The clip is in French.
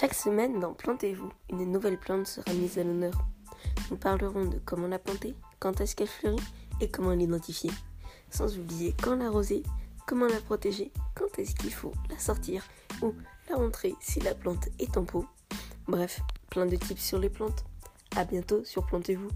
Chaque semaine dans Plantez-vous, une nouvelle plante sera mise à l'honneur. Nous parlerons de comment la planter, quand est-ce qu'elle fleurit et comment l'identifier. Sans oublier quand l'arroser, comment la protéger, quand est-ce qu'il faut la sortir ou la rentrer si la plante est en pot. Bref, plein de tips sur les plantes. A bientôt sur Plantez-vous.